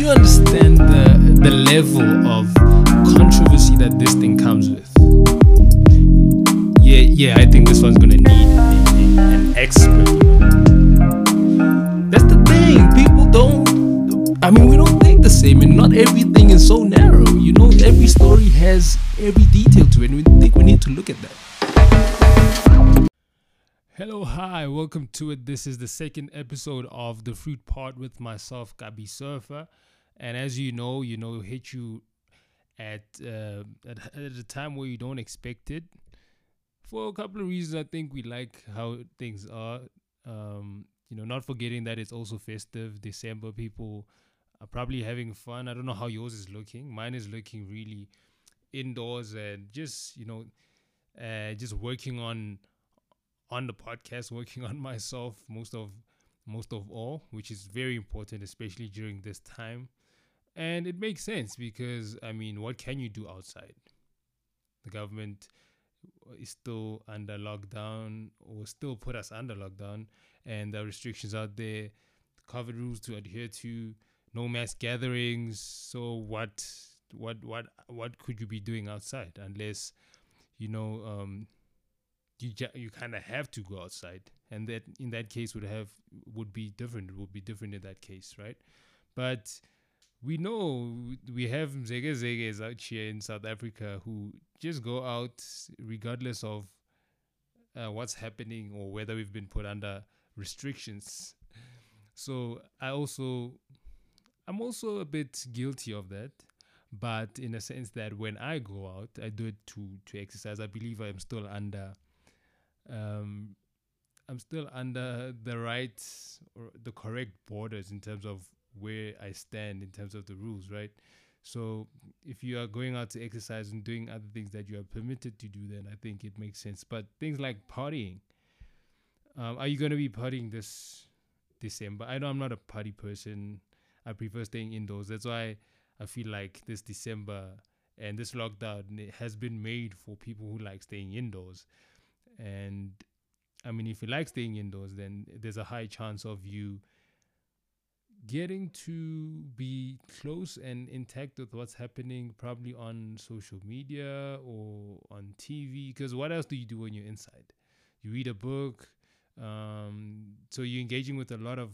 you understand the the level of controversy that this thing comes with? Yeah, yeah, I think this one's gonna need an expert. That's the thing. People don't. I mean, we don't think the same, and not everything is so narrow. You know, every story has every detail to it, and we think we need to look at that. Hello, hi, welcome to it. This is the second episode of the Fruit Part with myself, Gabi Surfer. And as you know, you know, hit you at, uh, at at a time where you don't expect it. For a couple of reasons, I think we like how things are. Um, you know, not forgetting that it's also festive. December, people are probably having fun. I don't know how yours is looking. Mine is looking really indoors and just you know, uh, just working on on the podcast, working on myself most of most of all, which is very important, especially during this time. And it makes sense because I mean, what can you do outside? The government is still under lockdown, or still put us under lockdown, and are restrictions out there, COVID rules to adhere to, no mass gatherings. So what, what, what, what could you be doing outside unless, you know, um, you ja- you kind of have to go outside, and that in that case would have would be different. It would be different in that case, right? But we know we have Zege Zeges out here in South Africa who just go out regardless of uh, what's happening or whether we've been put under restrictions. So I also, I'm also a bit guilty of that, but in a sense that when I go out, I do it to to exercise. I believe I'm still under, um, I'm still under the right or the correct borders in terms of where I stand in terms of the rules, right? So if you are going out to exercise and doing other things that you are permitted to do, then I think it makes sense. But things like partying, um, are you going to be partying this December? I know I'm not a party person. I prefer staying indoors. That's why I feel like this December and this lockdown has been made for people who like staying indoors. And I mean, if you like staying indoors, then there's a high chance of you getting to be close and intact with what's happening probably on social media or on TV because what else do you do when you're inside? You read a book um, so you're engaging with a lot of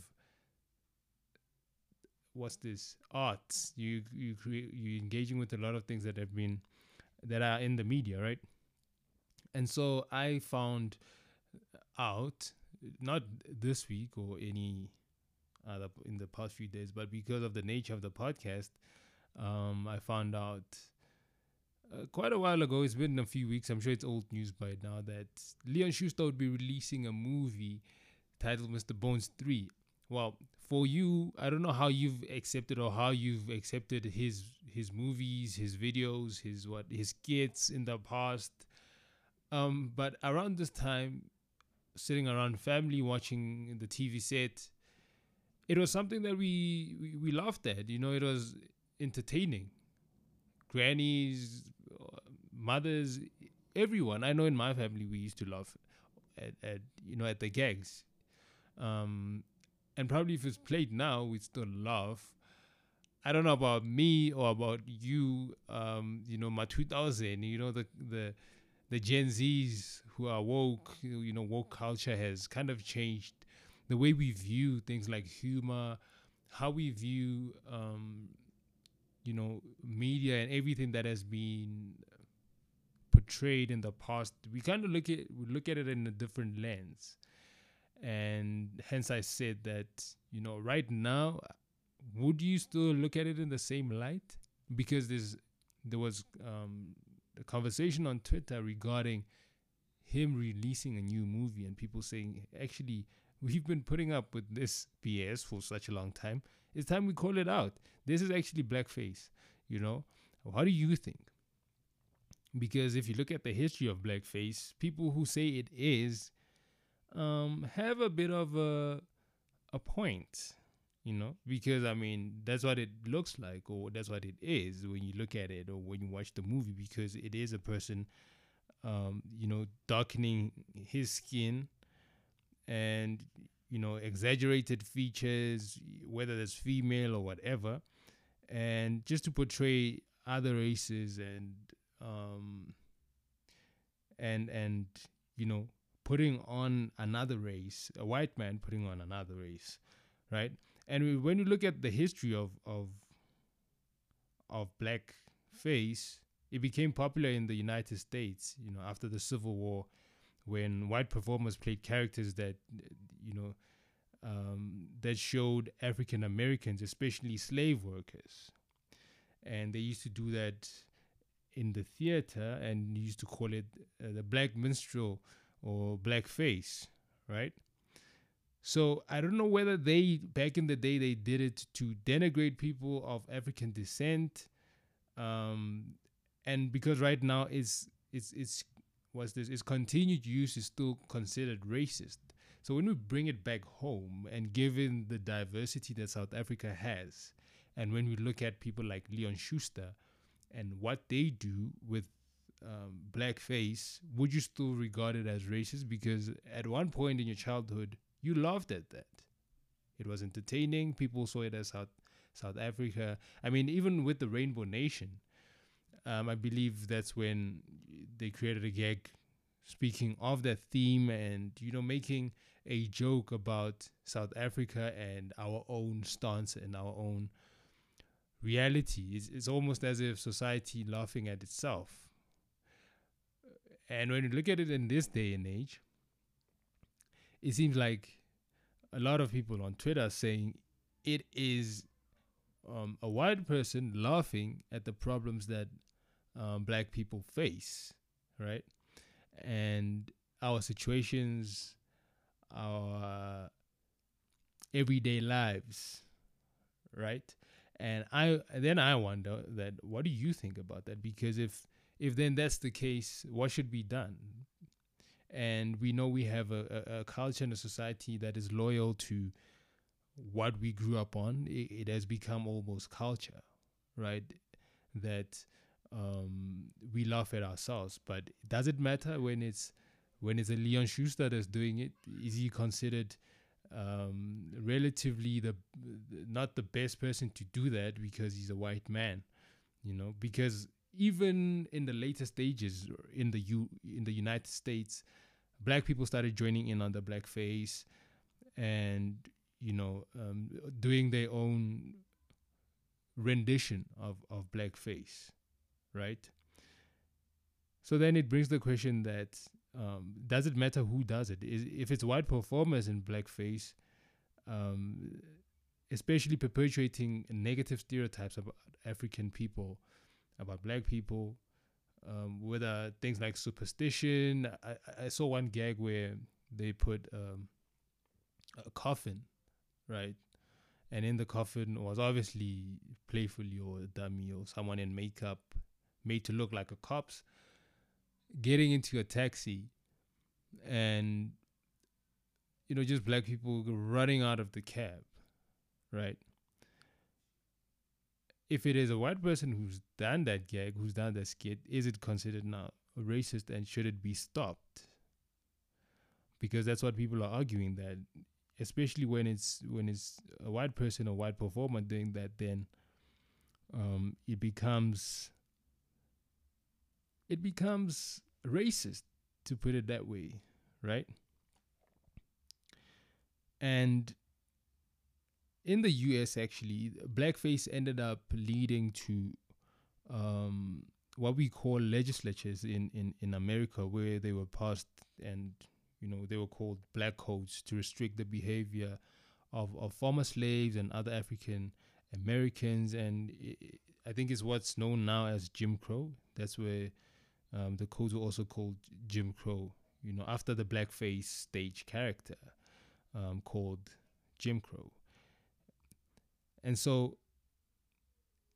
what's this? Arts. You you create you're engaging with a lot of things that have been that are in the media right? And so I found out not this week or any uh, in the past few days, but because of the nature of the podcast, um, I found out uh, quite a while ago. It's been a few weeks. I'm sure it's old news by now that Leon Schuster would be releasing a movie titled Mr. Bones Three. Well, for you, I don't know how you've accepted or how you've accepted his his movies, his videos, his what his skits in the past. Um, but around this time, sitting around family watching the TV set it was something that we, we we laughed at. You know, it was entertaining. Grannies, mothers, everyone. I know in my family we used to laugh at, at you know at the gags. Um, and probably if it's played now, we'd still laugh. I don't know about me or about you. Um, you know, my 2000. You know the the the Gen Zs who are woke. You know, woke culture has kind of changed the way we view things like humor, how we view, um, you know, media and everything that has been portrayed in the past, we kind of look at we look at it in a different lens, and hence I said that you know right now, would you still look at it in the same light? Because there's there was um, a conversation on Twitter regarding him releasing a new movie and people saying actually we've been putting up with this BS for such a long time. It's time we call it out. This is actually blackface, you know? How do you think? Because if you look at the history of blackface, people who say it is um, have a bit of a a point, you know? Because I mean, that's what it looks like, or that's what it is when you look at it, or when you watch the movie, because it is a person, um, you know, darkening his skin and you know exaggerated features whether there's female or whatever and just to portray other races and um, and and you know putting on another race, a white man putting on another race, right? And when you look at the history of of of black face, it became popular in the United States, you know, after the Civil War, when white performers played characters that, you know, um, that showed African Americans, especially slave workers, and they used to do that in the theater and used to call it uh, the black minstrel or black face, right? So I don't know whether they back in the day they did it to denigrate people of African descent, um, and because right now it's it's it's what's this? Its continued use is still considered racist. So when we bring it back home, and given the diversity that South Africa has, and when we look at people like Leon Schuster and what they do with um, blackface, would you still regard it as racist? Because at one point in your childhood, you laughed at that. It was entertaining. People saw it as South South Africa. I mean, even with the Rainbow Nation, um, I believe that's when they created a gag speaking of that theme and you know making a joke about South Africa and our own stance and our own reality. It's, it's almost as if society laughing at itself. And when you look at it in this day and age, it seems like a lot of people on Twitter saying it is um, a white person laughing at the problems that um, black people face, right? And our situations, our everyday lives, right? And I then I wonder that what do you think about that? Because if if then that's the case, what should be done? And we know we have a, a, a culture and a society that is loyal to what we grew up on. It, it has become almost culture, right? That um, we laugh at ourselves. But does it matter when it's when it's a Leon Schuster that's doing it? Is he considered um, relatively the not the best person to do that because he's a white man? You know, because even in the later stages in the U in the United States, black people started joining in on the blackface, and you know, um, doing their own rendition of of blackface, right? So then it brings the question that um, does it matter who does it? Is, if it's white performers in blackface, um, especially perpetuating negative stereotypes about African people, about black people, um, whether things like superstition. I, I saw one gag where they put um, a coffin, right? And in the coffin was obviously playfully or a dummy or someone in makeup made to look like a cop's getting into a taxi and you know just black people running out of the cab right if it is a white person who's done that gag, who's done that skit, is it considered now racist and should it be stopped? Because that's what people are arguing that, especially when it's when it's a white person or white performer doing that, then um, it becomes it becomes racist to put it that way, right? And in the US, actually, blackface ended up leading to um, what we call legislatures in, in, in America, where they were passed and you know they were called black codes to restrict the behavior of, of former slaves and other African Americans, and it, I think it's what's known now as Jim Crow. That's where um, the codes were also called Jim Crow. You know, after the blackface stage character um, called Jim Crow. And so,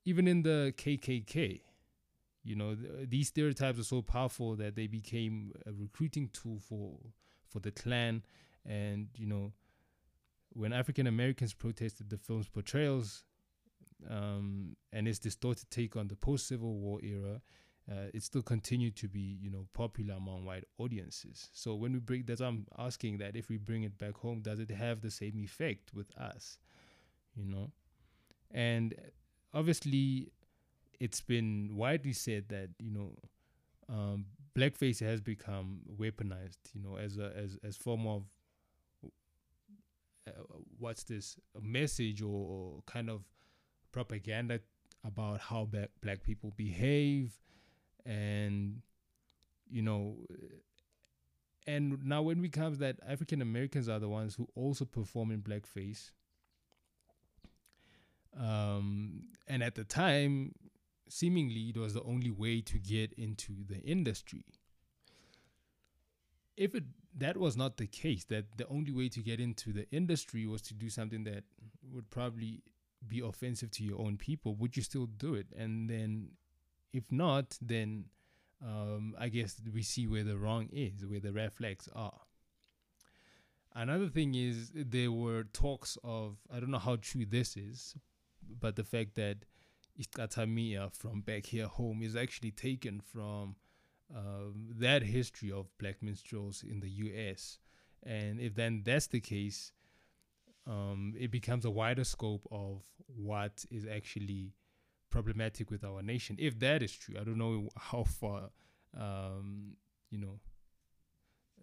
even in the KKK, you know, th- these stereotypes are so powerful that they became a recruiting tool for for the Klan. And you know, when African Americans protested the film's portrayals um, and its distorted take on the post Civil War era, uh, it still continued to be, you know, popular among white audiences. So when we bring that, I'm asking that if we bring it back home, does it have the same effect with us? You know, and obviously, it's been widely said that you know, um, blackface has become weaponized. You know, as a as as form of uh, what's this message or, or kind of propaganda about how black black people behave, and you know and now when it comes that African Americans are the ones who also perform in blackface. Um, and at the time, seemingly it was the only way to get into the industry. If it that was not the case, that the only way to get into the industry was to do something that would probably be offensive to your own people, would you still do it? And then, if not, then um, I guess we see where the wrong is, where the red flags are. Another thing is there were talks of I don't know how true this is, but the fact that Isicathamiya from back here home is actually taken from um, that history of black minstrels in the U.S. And if then that's the case, um, it becomes a wider scope of what is actually problematic with our nation. If that is true, I don't know how far, um, you know,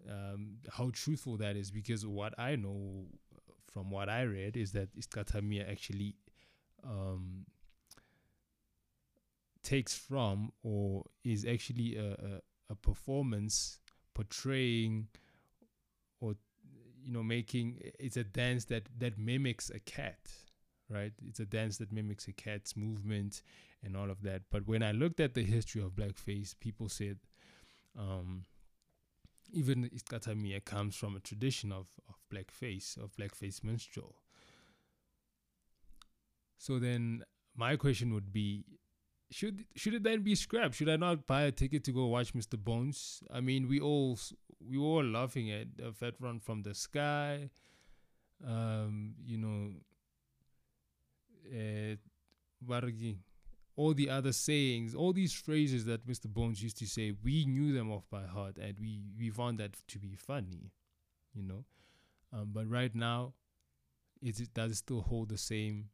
um, how truthful that is because what I know from what I read is that Isicathamiya actually um, takes from or is actually a, a, a performance portraying or you know making it's a dance that that mimics a cat right? It's a dance that mimics a cat's movement and all of that. But when I looked at the history of blackface, people said um, even Isicathamiya comes from a tradition of, of blackface, of blackface minstrel. So then my question would be should should it then be scrapped? Should I not buy a ticket to go watch Mr. Bones? I mean, we all we were all laughing at a fat run from the sky. Um, you know, uh, all the other sayings, all these phrases that Mr. Bones used to say, we knew them off by heart and we, we found that to be funny, you know. Um, but right now, is it does it still hold the same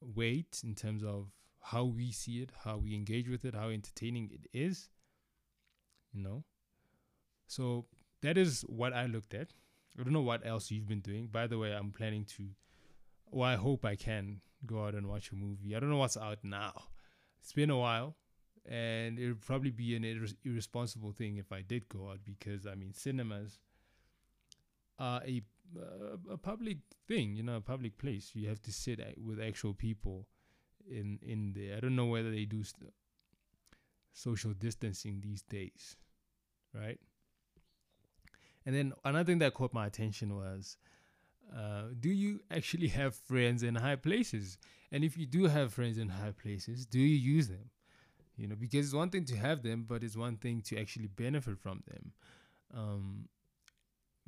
weight in terms of how we see it, how we engage with it, how entertaining it is, you know. So that is what I looked at. I don't know what else you've been doing. By the way, I'm planning to, well, I hope I can go out and watch a movie. I don't know what's out now. It's been a while, and it would probably be an ir- irresponsible thing if I did go out because I mean cinemas are a a public thing, you know, a public place. You have to sit with actual people in in there. I don't know whether they do st- social distancing these days, right? And then another thing that caught my attention was uh, do you actually have friends in high places? And if you do have friends in high places, do you use them? You know, because it's one thing to have them, but it's one thing to actually benefit from them. Um,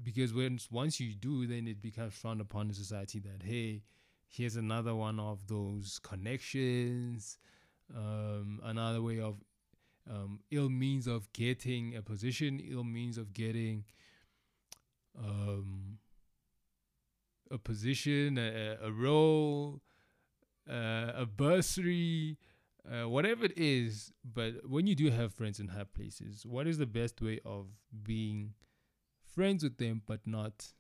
because when once you do, then it becomes frowned upon in society that hey, here's another one of those connections, um, another way of um, ill means of getting a position, ill means of getting um, a position, a, a role, uh, a bursary, uh, whatever it is. But when you do have friends in high places, what is the best way of being friends with them, but not?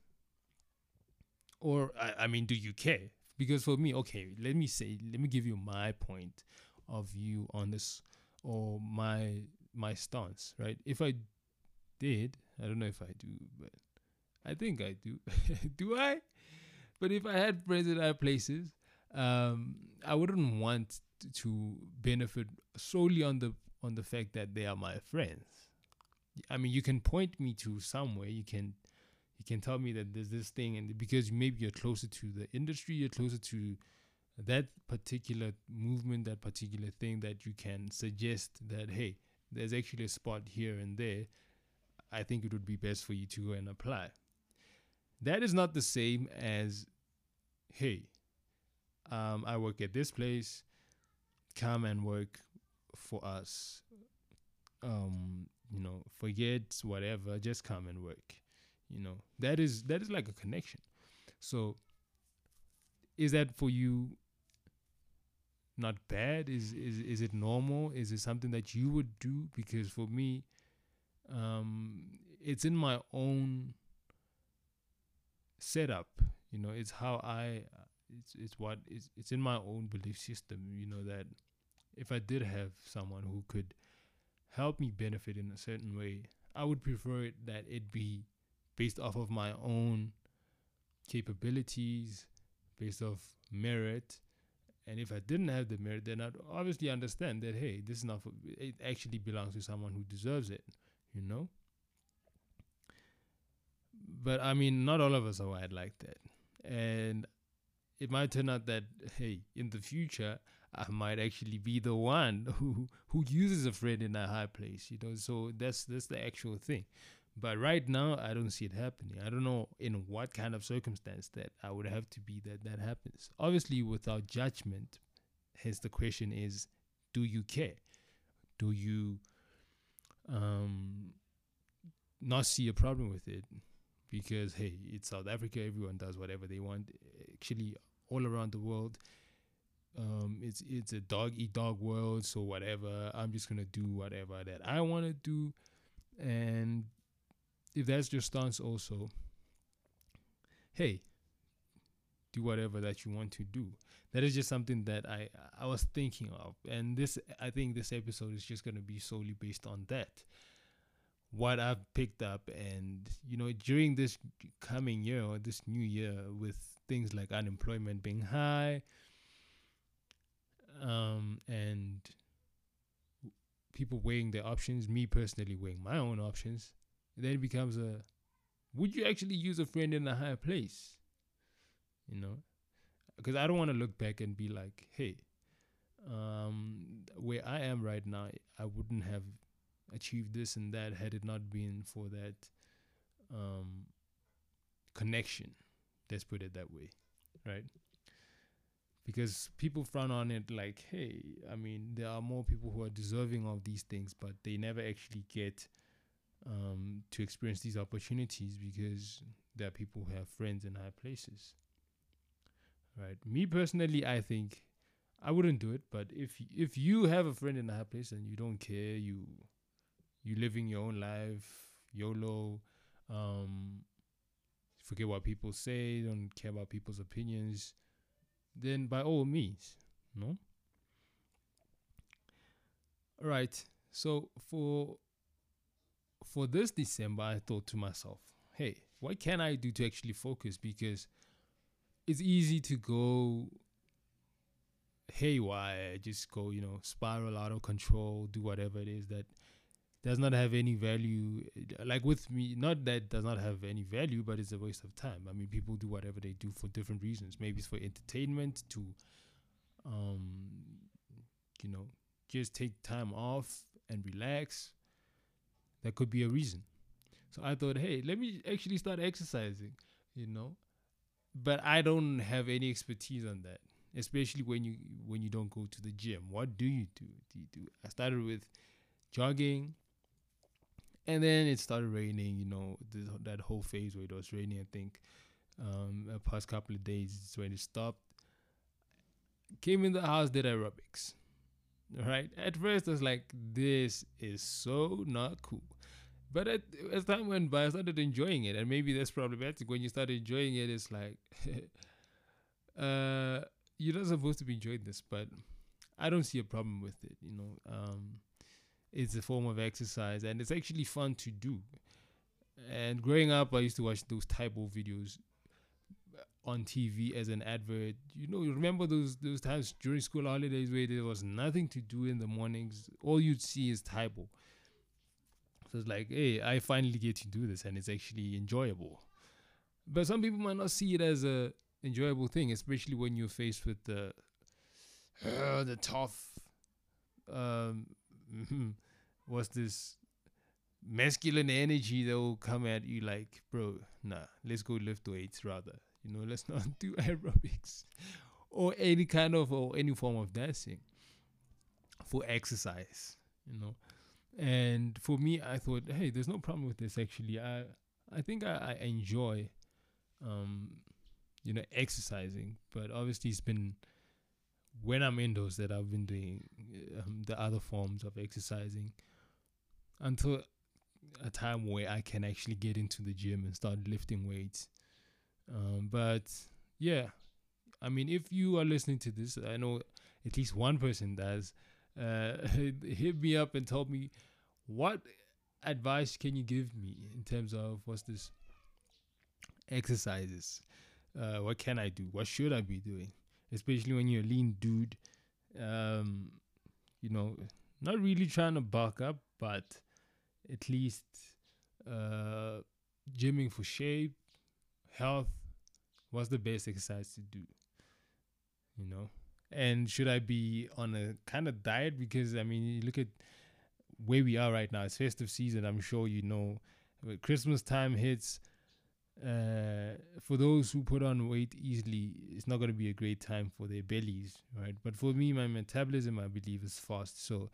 Or I, I mean, do you care? Because for me, okay, let me say, let me give you my point of view on this, or my my stance, right? If I did, I don't know if I do, but I think I do. do I? But if I had friends in other places, um, I wouldn't want to benefit solely on the on the fact that they are my friends. I mean, you can point me to somewhere. You can you can tell me that there's this thing, and because maybe you're closer to the industry, you're closer to that particular movement, that particular thing that you can suggest that hey, there's actually a spot here and there. I think it would be best for you to go and apply. That is not the same as hey, um, I work at this place, come and work for us. Um, you know, forget whatever, just come and work. You know, that is that is like a connection. So is that for you not bad? Is is is it normal? Is it something that you would do? Because for me, um, it's in my own setup. You know, it's how I. It's it's what it's it's in my own belief system. You know that if I did have someone who could help me benefit in a certain way, I would prefer it that it be based off of my own capabilities, based off merit. And if I didn't have the merit, then I'd obviously understand that hey, this is not for, it actually belongs to someone who deserves it, you know. But I mean, not all of us are wired like that, and it might turn out that hey, in the future, I might actually be the one who who uses a friend in a high place, you know. So that's that's the actual thing. But right now, I don't see it happening. I don't know in what kind of circumstance that I would have to be that that happens. Obviously, without judgment. Hence, the question is, do you care? Do you um, not see a problem with it? Because hey, it's South Africa. Everyone does whatever they want. Actually, all around the world, um, it's it's a dog eat dog world. So whatever, I'm just gonna do whatever that I want to do, and if that's your stance also, hey, do whatever that you want to do. That is just something that I I was thinking of, and this I think this episode is just gonna be solely based on that. What I've picked up, and you know, during this coming year or this new year, with things like unemployment being high, um, and people weighing their options, me personally weighing my own options, then it becomes a would you actually use a friend in a higher place? You know, because I don't want to look back and be like, hey, um, where I am right now, I wouldn't have achieved this and that had it not been for that um, connection. Let's put it that way, right? Because people frown on it like, hey, I mean, there are more people who are deserving of these things, but they never actually get um, to experience these opportunities because there are people who have friends in high places. Right. Me personally, I think I wouldn't do it. But if if you have a friend in a high place and you don't care, you you living your own life, YOLO, um, forget what people say, don't care about people's opinions, then by all means, no. All right. So for for this December, I thought to myself, hey, what can I do to actually focus? Because it's easy to go haywire, just go, you know, spiral out of control, do whatever it is that does not have any value. Like with me, not that does not have any value, but it's a waste of time. I mean, people do whatever they do for different reasons. Maybe it's for entertainment, to, um, you know, just take time off and relax that could be a reason. So I thought, hey, let me actually start exercising, you know. But I don't have any expertise on that, especially when you when you don't go to the gym. What do you do? Do you do? I started with jogging, and then it started raining. You know, this, that whole phase where it was raining. I think um, the past couple of days when it stopped. Came in the house, did aerobics right? At first, I was like, this is so not cool. But at, as time went by, I started enjoying it. And maybe that's problematic. When you start enjoying it, it's like, uh, you're not supposed to be enjoying this, but I don't see a problem with it. You know, um, it's a form of exercise and it's actually fun to do. And growing up, I used to watch those Tae Bo videos on TV as an advert. You know, you remember those those times during school holidays where there was nothing to do in the mornings. All you'd see is Tae Bo. So it's like, hey, I finally get to do this, and it's actually enjoyable. But some people might not see it as a enjoyable thing, especially when you're faced with the uh, the tough. Um, what's this masculine energy that will come at you like, bro, nah, let's go lift weights rather. You know, let's not do aerobics or any kind of or any form of dancing for exercise. You know, and for me, I thought, hey, there's no problem with this. Actually, I I think I, I enjoy, um, you know, exercising. But obviously, it's been when I'm indoors that I've been doing um, the other forms of exercising until a time where I can actually get into the gym and start lifting weights. Um, but yeah, I mean, if you are listening to this, I know at least one person does. Uh, hit me up and told me what advice can you give me in terms of what's this exercises? Uh, what can I do? What should I be doing? Especially when you're a lean dude. Um, you know, not really trying to bulk up, but at least uh, gymming for shape, health. What's the best exercise to do? You know, and should I be on a kind of diet? Because I mean, you look at where we are right now. It's festive season. I'm sure you know. Christmas time hits, uh, for those who put on weight easily, it's not going to be a great time for their bellies, right? But for me, my metabolism, I believe, is fast. So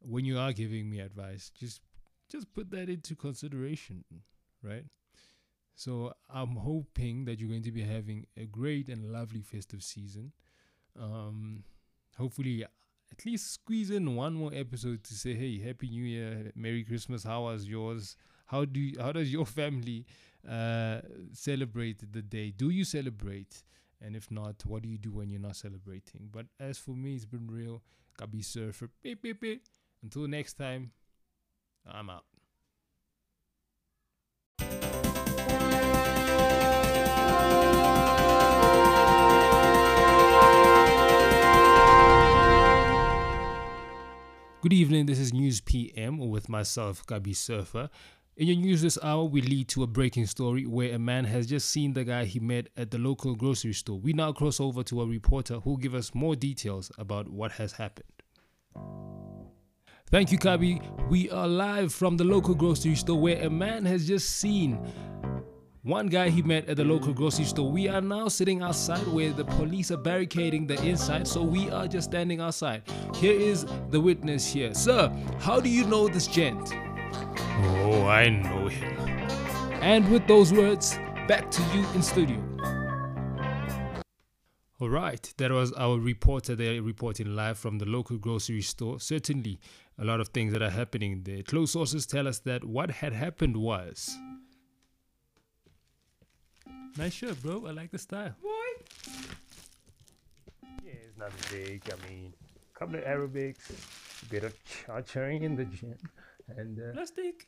when you are giving me advice, just just put that into consideration, right? So I'm hoping that you're going to be having a great and lovely festive season. Um, hopefully, at least squeeze in one more episode to say, "Hey, Happy New Year, Merry Christmas. How was yours? How do you, how does your family uh, celebrate the day? Do you celebrate? And if not, what do you do when you're not celebrating? But as for me, it's been real. Gabi Surfer. Until next time, I'm out. Good evening, this is News PM with myself, Gabi Surfer. In your news this hour, we lead to a breaking story where a man has just seen the guy he met at the local grocery store. We now cross over to a reporter who will give us more details about what has happened. Thank you, Kabi. We are live from the local grocery store where a man has just seen one guy he met at the local grocery store. We are now sitting outside where the police are barricading the inside, so we are just standing outside. Here is the witness here. Sir, how do you know this gent? Oh, I know him. And with those words, back to you in studio. All right, that was our reporter there reporting live from the local grocery store. Certainly, a lot of things that are happening there. Close sources tell us that what had happened was. Nice shirt, bro. I like the style. What? Yeah, it's not big. I mean, a couple of aerobics, a bit of chartering in the gym, and uh, Plastic.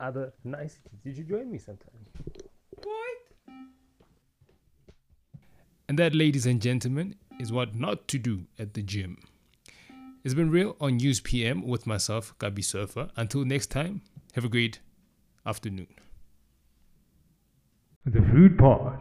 other niceties. Did you join me sometime? What? And that, ladies and gentlemen, is what not to do at the gym. It's been real on News PM with myself, Gabi Surfer. Until next time, have a great afternoon. The Food Pod.